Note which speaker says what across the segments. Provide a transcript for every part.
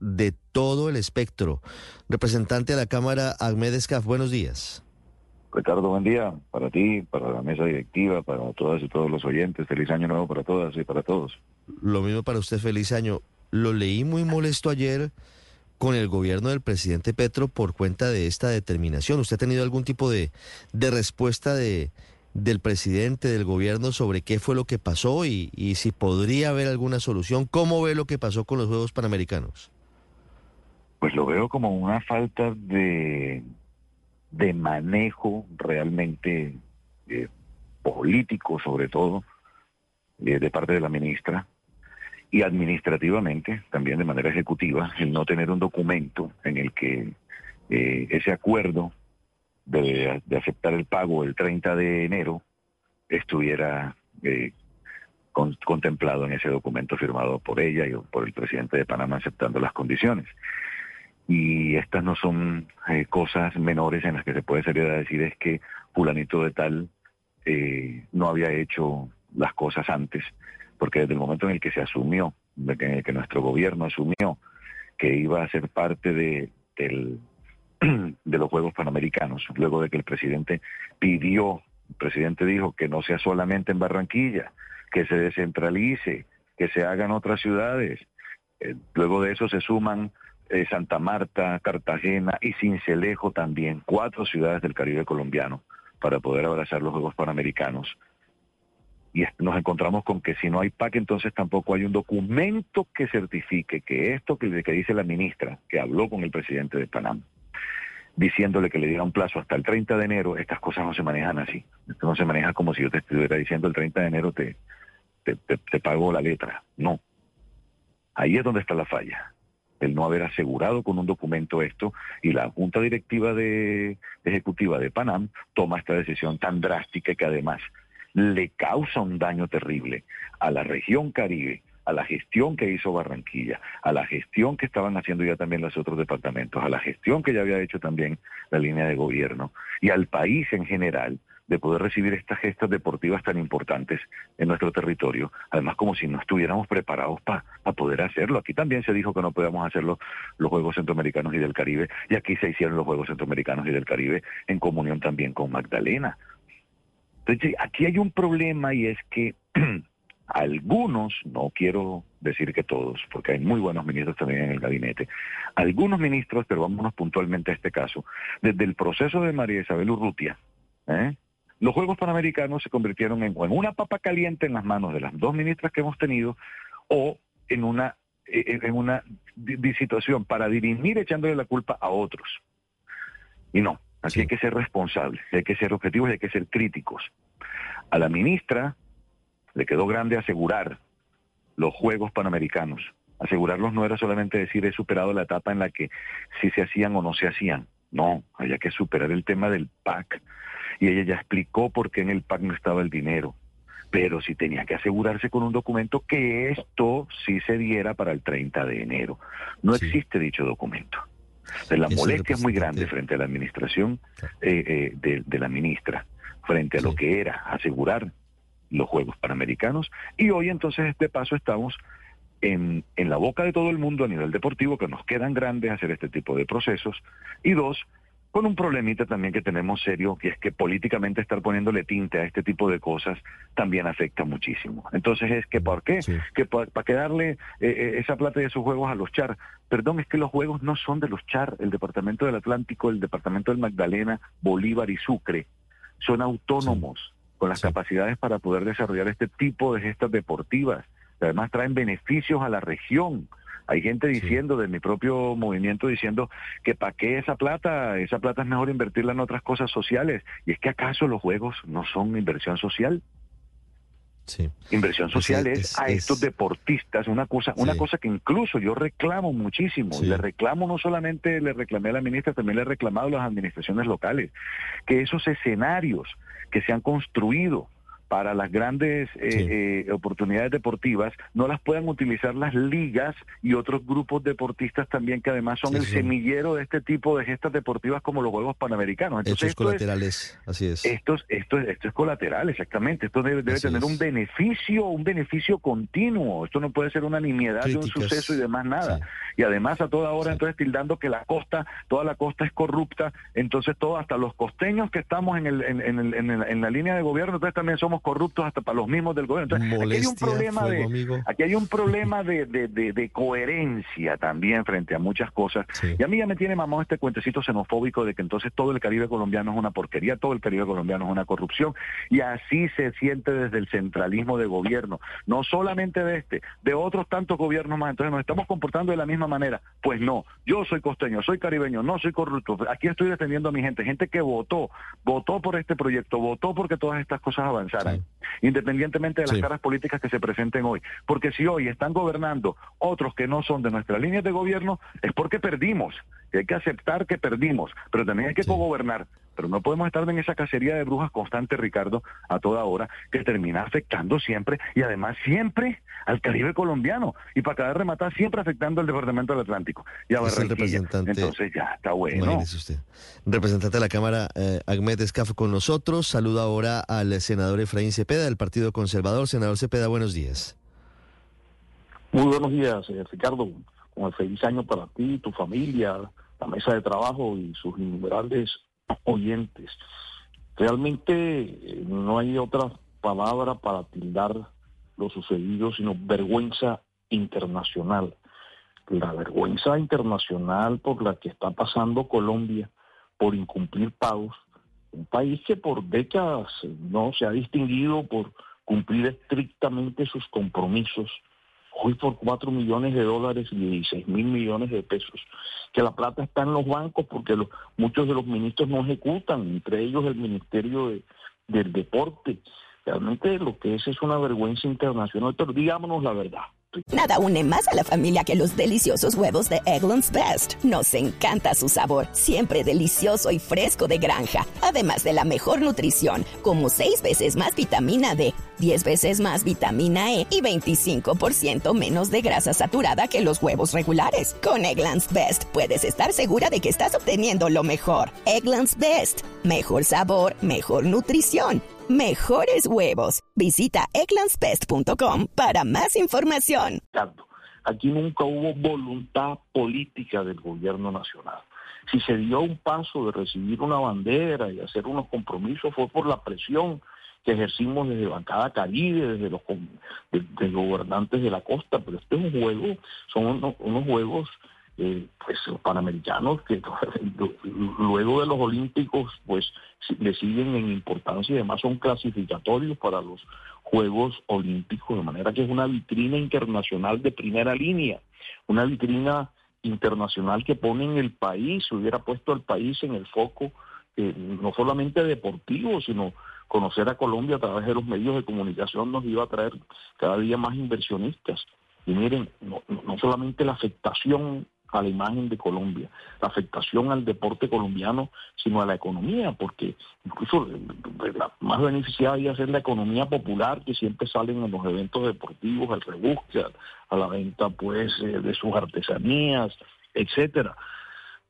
Speaker 1: de todo el espectro. Representante de la Cámara, Ahmed Escaf, buenos días.
Speaker 2: Ricardo, buen día para ti, para la mesa directiva, para todas y todos los oyentes. Feliz año nuevo para todas y para todos.
Speaker 1: Lo mismo para usted, feliz año. Lo leí muy molesto ayer con el gobierno del presidente Petro por cuenta de esta determinación. ¿Usted ha tenido algún tipo de, de respuesta de, del presidente, del gobierno, sobre qué fue lo que pasó y, y si podría haber alguna solución? ¿Cómo ve lo que pasó con los Juegos Panamericanos?
Speaker 2: Pues lo veo como una falta de, de manejo realmente eh, político, sobre todo, eh, de parte de la ministra, y administrativamente, también de manera ejecutiva, el no tener un documento en el que eh, ese acuerdo de, aceptar el pago el 30 de enero estuviera con, contemplado en ese documento firmado por ella y por el presidente de Panamá aceptando las condiciones y estas no son eh, cosas menores en las que se puede salir a decir es que fulanito de tal eh, no había hecho las cosas antes, porque desde el momento en el que se asumió, en el que nuestro gobierno asumió que iba a ser parte de, los Juegos Panamericanos, luego de que el presidente pidió, el presidente dijo que no sea solamente en Barranquilla, que se descentralice, que se hagan otras ciudades. Eh, luego de eso se suman eh, Santa Marta, Cartagena y Cincelejo también, cuatro ciudades del Caribe colombiano, para poder abrazar los Juegos Panamericanos. Y nos encontramos con que si no hay PAC, entonces tampoco hay un documento que certifique que esto que, que dice la ministra, que habló con el presidente de Panamá, diciéndole que le diera un plazo hasta el 30 de enero, estas cosas no se manejan así. Esto no se maneja como si yo te estuviera diciendo el 30 de enero te, te, te pago la letra. No. Ahí es donde está la falla el no haber asegurado con un documento esto y la Junta Directiva de, Ejecutiva de Panam toma esta decisión tan drástica que además le causa un daño terrible a la región Caribe, a la gestión que hizo Barranquilla, a la gestión que estaban haciendo ya también los otros departamentos, a la gestión que ya había hecho también la línea de gobierno y al país en general de poder recibir estas gestas deportivas tan importantes en nuestro territorio, además como si no estuviéramos preparados para poder hacerlo. Aquí también se dijo que no podíamos hacerlo los Juegos Centroamericanos y del Caribe, y aquí se hicieron los Juegos Centroamericanos y del Caribe en comunión también con Magdalena. Entonces, aquí hay un problema y es que algunos, no quiero decir que todos, porque hay muy buenos ministros también en el gabinete, algunos ministros, pero vámonos puntualmente a este caso, desde el proceso de María Isabel Urrutia, ¿eh? Los Juegos Panamericanos se convirtieron en, una papa caliente en las manos de las dos ministras que hemos tenido o en una, en una situación para dirimir echándole la culpa a otros. Y no, aquí hay que ser responsables, hay que ser objetivos y hay que ser críticos. A la ministra le quedó grande asegurar los Juegos Panamericanos. Asegurarlos no era solamente decir he superado la etapa en la que si se hacían o no se hacían. No, había que superar el tema del PAC, y ella ya explicó por qué en el PAC no estaba el dinero. Pero sí tenía que asegurarse con un documento que esto sí se diera para el 30 de enero. No existe dicho documento. la molestia es muy grande frente a la administración eh, eh, de, de, la ministra, frente a lo que era asegurar los Juegos Panamericanos. Y hoy entonces este paso estamos en, en la boca de todo el mundo a nivel deportivo, que nos quedan grandes hacer este tipo de procesos. Y dos, con un problemita también que tenemos serio, que es que políticamente estar poniéndole tinte a este tipo de cosas también afecta muchísimo. Entonces es que, ¿por qué? Que para qué darle eh, eh, esa plata de esos juegos a los char. Perdón, es que los juegos no son de los char, el Departamento del Atlántico, el Departamento del Magdalena, Bolívar y Sucre, son autónomos con las capacidades para poder desarrollar este tipo de gestas deportivas. Además traen beneficios a la región hay gente diciendo, de mi propio movimiento, diciendo que para qué esa plata, esa plata es mejor invertirla en otras cosas sociales. Y es que acaso los juegos no son inversión social. Inversión social es, a estos deportistas, una cosa, una cosa que incluso yo reclamo muchísimo, le reclamo no solamente le reclamé a la ministra, también le he reclamado a las administraciones locales, que esos escenarios que se han construido para las grandes eh, eh, oportunidades deportivas no las puedan utilizar las ligas y otros grupos deportistas también que además son el semillero de este tipo de gestas deportivas como los Juegos Panamericanos.
Speaker 1: Entonces, esto colaterales, así es.
Speaker 2: Esto, esto, esto es colateral, exactamente. Esto debe, debe tener un beneficio, un beneficio continuo. Esto no puede ser una nimiedad de un suceso y demás nada. Y además a toda hora entonces tildando que la costa, toda la costa es corrupta, entonces todo, hasta los costeños que estamos en, el, en, en, en la línea de gobierno, entonces también somos corruptos hasta para los mismos del gobierno. Entonces, aquí hay un problema de aquí hay un problema de, de, coherencia también frente a muchas cosas. Y a mí ya me tiene mamado este cuentecito xenofóbico de que entonces todo el Caribe colombiano es una porquería, todo el Caribe colombiano es una corrupción y así se siente desde el centralismo de gobierno, no solamente de este, de otros tantos gobiernos más. Entonces nos estamos comportando de la misma manera. Pues no, yo soy costeño, soy caribeño, no soy corrupto. Aquí estoy defendiendo a mi gente, gente que votó, votó por este proyecto, votó porque todas estas cosas independientemente de las caras políticas que se presenten hoy. Porque si hoy están gobernando otros que no son de nuestra línea de gobierno, es porque perdimos. Y hay que aceptar que perdimos, pero también hay que cogobernar. Pero no podemos estar en esa cacería de brujas constante, Ricardo, a toda hora, que termina afectando siempre y además siempre al Caribe colombiano. Y para cada rematar, siempre afectando al Departamento del Atlántico. Y a
Speaker 1: representante,
Speaker 2: Entonces ya está bueno.
Speaker 1: Usted. Representante de la Cámara, eh, Ahmed Escaf, con nosotros. Saluda ahora al senador Efraín Cepeda, del Partido Conservador. Senador Cepeda, buenos días.
Speaker 3: Muy buenos días, eh, Ricardo. Con el feliz año para ti, tu familia, la mesa de trabajo y sus innumerables oyentes. Realmente eh, no hay otra palabra para tildar lo sucedido, sino vergüenza internacional. La vergüenza internacional por la que está pasando Colombia por incumplir pagos, un país que por décadas no se ha distinguido por cumplir estrictamente sus compromisos hoy por 4 millones de dólares y 16 mil millones de pesos, que la plata está en los bancos porque muchos de los ministros no ejecutan, entre ellos el Ministerio de, del Deporte. Realmente lo que es es una vergüenza internacional, pero digámonos la verdad.
Speaker 4: Nada une más a la familia que los deliciosos huevos de Eggland's Best. Nos encanta su sabor, siempre delicioso y fresco de granja, además de la mejor nutrición, como 6 veces más vitamina D, 10 veces más vitamina E y 25% menos de grasa saturada que los huevos regulares. Con Eggland's Best puedes estar segura de que estás obteniendo lo mejor. Eggland's Best, mejor sabor, mejor nutrición mejores huevos. Visita eclanspest.com para más información.
Speaker 3: Aquí nunca hubo voluntad política del gobierno nacional. Si se dio un paso de recibir una bandera y hacer unos compromisos fue por la presión que ejercimos desde Bancada Caribe, desde los, gobernantes de la costa, pero este es un juego, son unos juegos eh, pues panamericanos que luego de los olímpicos pues le siguen en importancia y además son clasificatorios para los Juegos Olímpicos, de manera que es una vitrina internacional de primera línea, una vitrina internacional que pone en el país, hubiera puesto al país en el foco eh, no solamente deportivo, sino conocer a Colombia a través de los medios de comunicación nos iba a traer cada día más inversionistas. Y miren, no, no solamente la afectación a la imagen de Colombia, la afectación al deporte colombiano, sino a la economía, porque incluso la más beneficiada iba ser la economía popular que siempre salen en los eventos deportivos, al rebusque, a, la venta pues eh, de sus artesanías, etcétera.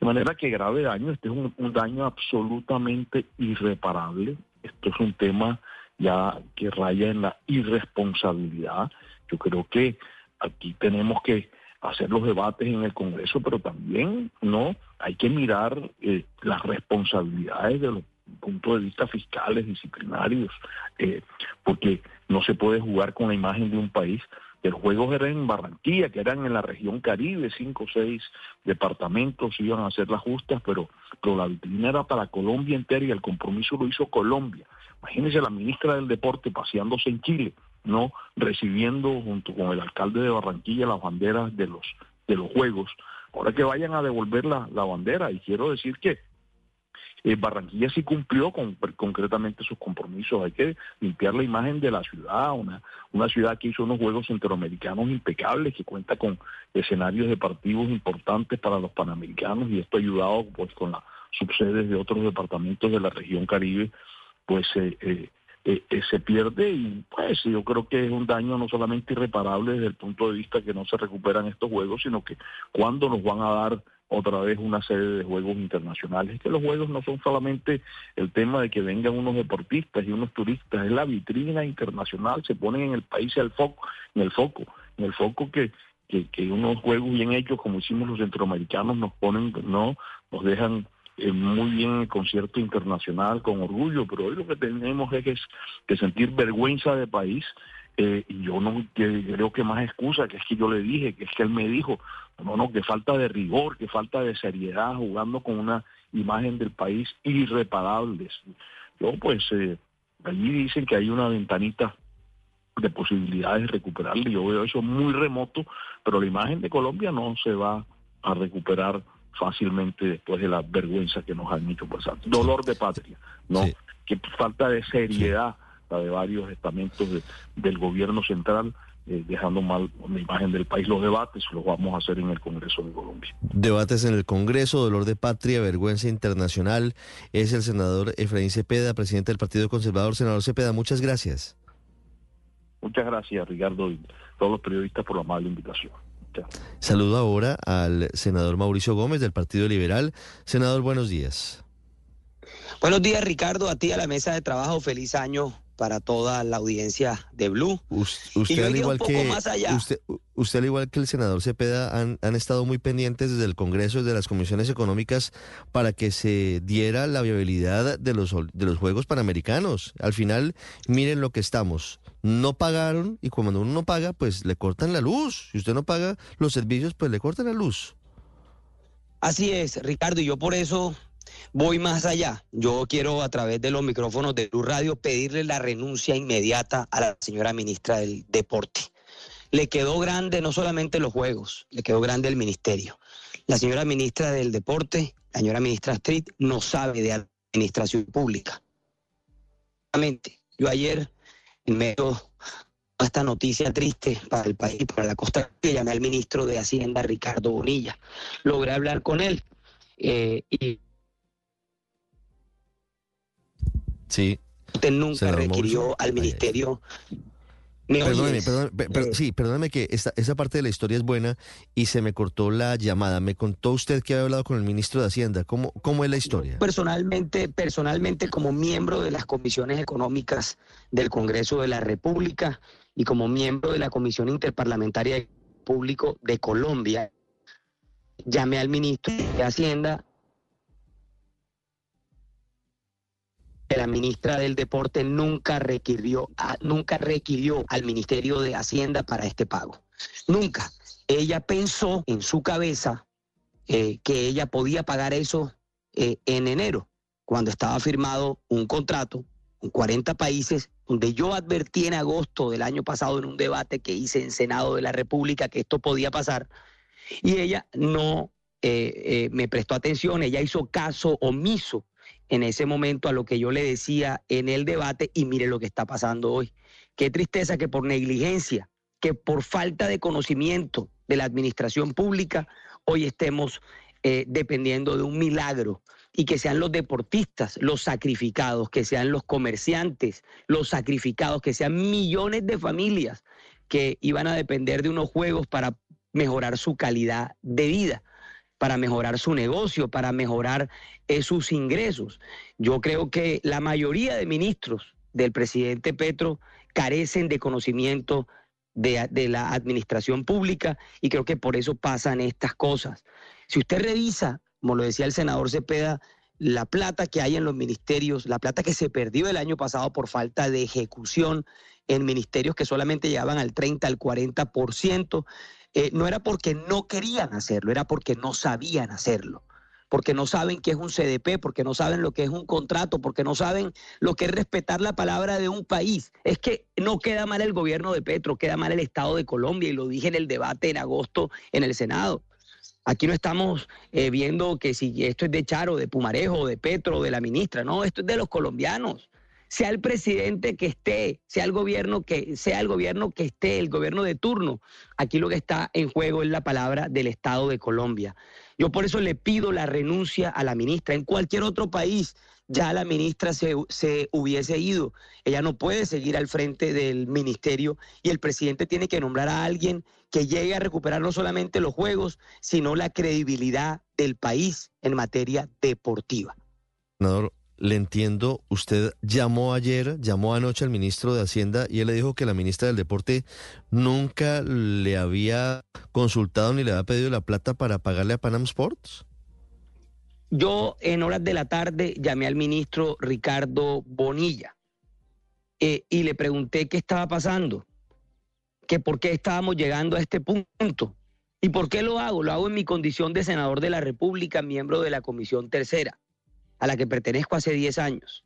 Speaker 3: De manera que grave daño, este es un daño absolutamente irreparable, esto es un tema ya que raya en la irresponsabilidad. Yo creo que aquí tenemos que hacer los debates en el Congreso, pero también no hay que mirar eh, las responsabilidades de los puntos de vista fiscales, disciplinarios, eh, porque no se puede jugar con la imagen de un país. Los juegos eran en Barranquilla, que eran en la región Caribe, cinco o seis departamentos iban a hacer las justas, pero, pero la vitrina era para Colombia entera y el compromiso lo hizo Colombia. Imagínense la ministra del Deporte paseándose en Chile no recibiendo junto con el alcalde de Barranquilla las banderas de los de los juegos. Ahora que vayan a devolver la, la bandera y quiero decir que Eh, Barranquilla sí cumplió con, concretamente sus compromisos. Hay que limpiar la imagen de la ciudad, una, una ciudad que hizo unos Juegos Centroamericanos impecables, que cuenta con escenarios deportivos importantes para los panamericanos y esto ha ayudado pues con las subsedes de otros departamentos de la región Caribe, pues eh, eh, eh, se pierde y pues yo creo que es un daño no solamente irreparable desde el punto de vista que no se recuperan estos juegos, sino que cuando nos van a dar otra vez una serie de juegos internacionales. Es que los juegos no son solamente el tema de que vengan unos deportistas y unos turistas, es la vitrina internacional, se ponen en el país el foco, en el foco, en el foco que, que, que unos juegos bien hechos como hicimos los centroamericanos nos ponen, no, nos dejan eh, muy bien el concierto internacional con orgullo, pero hoy lo que tenemos es que, que sentir vergüenza de país eh, y yo no creo que más excusa, que es que yo le dije, que es que él me dijo, no, no, que falta de rigor, que falta de seriedad, jugando con una imagen del país irreparable. Yo pues, eh, allí dicen que hay una ventanita de posibilidades de recuperarle, yo veo eso muy remoto, pero la imagen de Colombia no se va a recuperar fácilmente después de la vergüenza que nos han hecho pasar. Dolor de patria, ¿no? Que falta de seriedad de varios estamentos del gobierno central, eh, dejando mal una imagen del país. Los debates los vamos a hacer en el Congreso de Colombia.
Speaker 1: Debates en el Congreso, dolor de patria, vergüenza internacional. Es el senador Efraín Cepeda, presidente del Partido Conservador. Senador Cepeda, muchas gracias.
Speaker 3: Muchas gracias, Ricardo, y todos los periodistas por la amable invitación.
Speaker 1: Saludo ahora al senador Mauricio Gómez del Partido Liberal. Senador, buenos días.
Speaker 5: Buenos días, Ricardo, a ti a la mesa de trabajo. Feliz año para toda la audiencia de Blue.
Speaker 1: Usted, al igual que Usted, al igual que el senador Cepeda han, han estado muy pendientes desde el Congreso, desde las comisiones económicas, para que se diera la viabilidad de los de los Juegos Panamericanos. Al final, miren lo que estamos. No pagaron y cuando uno no paga, pues le cortan la luz. Si usted no paga los servicios, pues le cortan la luz.
Speaker 5: Así es, Ricardo, y yo por eso Voy más allá. Yo quiero a través de los micrófonos de Blue Radio pedirle la renuncia inmediata a la señora ministra del Deporte. Le quedó grande no solamente los juegos, le quedó grande el ministerio. La señora ministra del Deporte, la señora ministra Street, no sabe de administración pública. Yo ayer, en medio esta noticia triste para el país, para la costa, llamé al ministro de Hacienda, Ricardo Bonilla. Logré hablar con él eh, y
Speaker 1: Sí.
Speaker 5: Usted nunca requirió al ministerio.
Speaker 1: Perdóneme, perdóneme, sí, perdóneme que esta, esa parte de la historia es buena y se me cortó la llamada. Me contó usted que había hablado con el ministro de Hacienda. ¿Cómo, cómo es la historia?
Speaker 5: Personalmente, personalmente, como miembro de las comisiones económicas del Congreso de la República y como miembro de la Comisión Interparlamentaria Público de Colombia, llamé al ministro de Hacienda la ministra del Deporte nunca requirió, nunca requirió al Ministerio de Hacienda para este pago. Nunca. Ella pensó en su cabeza eh, que ella podía pagar eso eh, en enero, cuando estaba firmado un contrato con 40 países, donde yo advertí en agosto del año pasado en un debate que hice en Senado de la República que esto podía pasar, y ella no eh, me prestó atención, ella hizo caso omiso en ese momento a lo que yo le decía en el debate y mire lo que está pasando hoy. Qué tristeza que por negligencia, que por falta de conocimiento de la administración pública, hoy estemos eh, dependiendo de un milagro y que sean los deportistas los sacrificados, que sean los comerciantes los sacrificados, que sean millones de familias que iban a depender de unos juegos para mejorar su calidad de vida para mejorar su negocio, para mejorar eh, sus ingresos. Yo creo que la mayoría de ministros del presidente Petro carecen de conocimiento de, de, la administración pública y creo que por eso pasan estas cosas. Si usted revisa, como lo decía el senador Cepeda, la plata que hay en los ministerios, la plata que se perdió el año pasado por falta de ejecución en ministerios que solamente llegaban al 30, al 40%, eh, no era porque no querían hacerlo, era porque no sabían hacerlo, porque no saben qué es un CDP, porque no saben lo que es un contrato, porque no saben lo que es respetar la palabra de un país. Es que no queda mal el gobierno de Petro, queda mal el Estado de Colombia, y lo dije en el debate en agosto en el Senado. Aquí no estamos eh, viendo que si esto es de Charo, de Pumarejo, de Petro, de la ministra, no, esto es de los colombianos. Sea el presidente que esté, sea el gobierno que sea el gobierno que esté, el gobierno de turno. Aquí lo que está en juego es la palabra del Estado de Colombia. Yo por eso le pido la renuncia a la ministra. En cualquier otro país ya la ministra se, se, hubiese ido. Ella no puede seguir al frente del ministerio y el presidente tiene que nombrar a alguien que llegue a recuperar no solamente los juegos, sino la credibilidad del país en materia deportiva.
Speaker 1: Le entiendo, usted llamó ayer, llamó anoche al ministro de Hacienda y él le dijo que la ministra del Deporte nunca le había consultado ni le había pedido la plata para pagarle a Panam Sports.
Speaker 5: Yo en horas de la tarde llamé al ministro Ricardo Bonilla eh, y le pregunté qué estaba pasando, que por qué estábamos llegando a este punto. ¿Y por qué lo hago? Lo hago en mi condición de senador de la República, miembro de la Comisión Tercera, a la que pertenezco hace 10 años.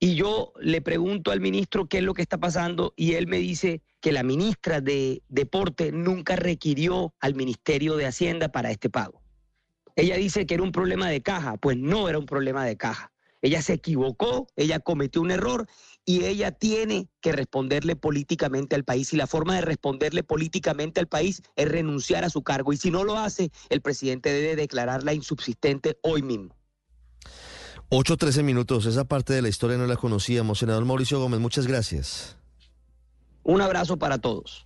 Speaker 5: Y yo le pregunto al ministro qué es lo que está pasando y él me dice que la ministra de Deporte nunca requirió al Ministerio de Hacienda para este pago. Ella dice que era un problema de caja, pues no era un problema de caja. Ella se equivocó, ella cometió un error y ella tiene que responderle políticamente al país. Y la forma de responderle políticamente al país es renunciar a su cargo. Y si no lo hace, el presidente debe declararla insubsistente hoy mismo.
Speaker 1: 8.13 minutos, esa parte de la historia no la conocíamos. Senador Mauricio Gómez, muchas gracias.
Speaker 5: Un abrazo para todos.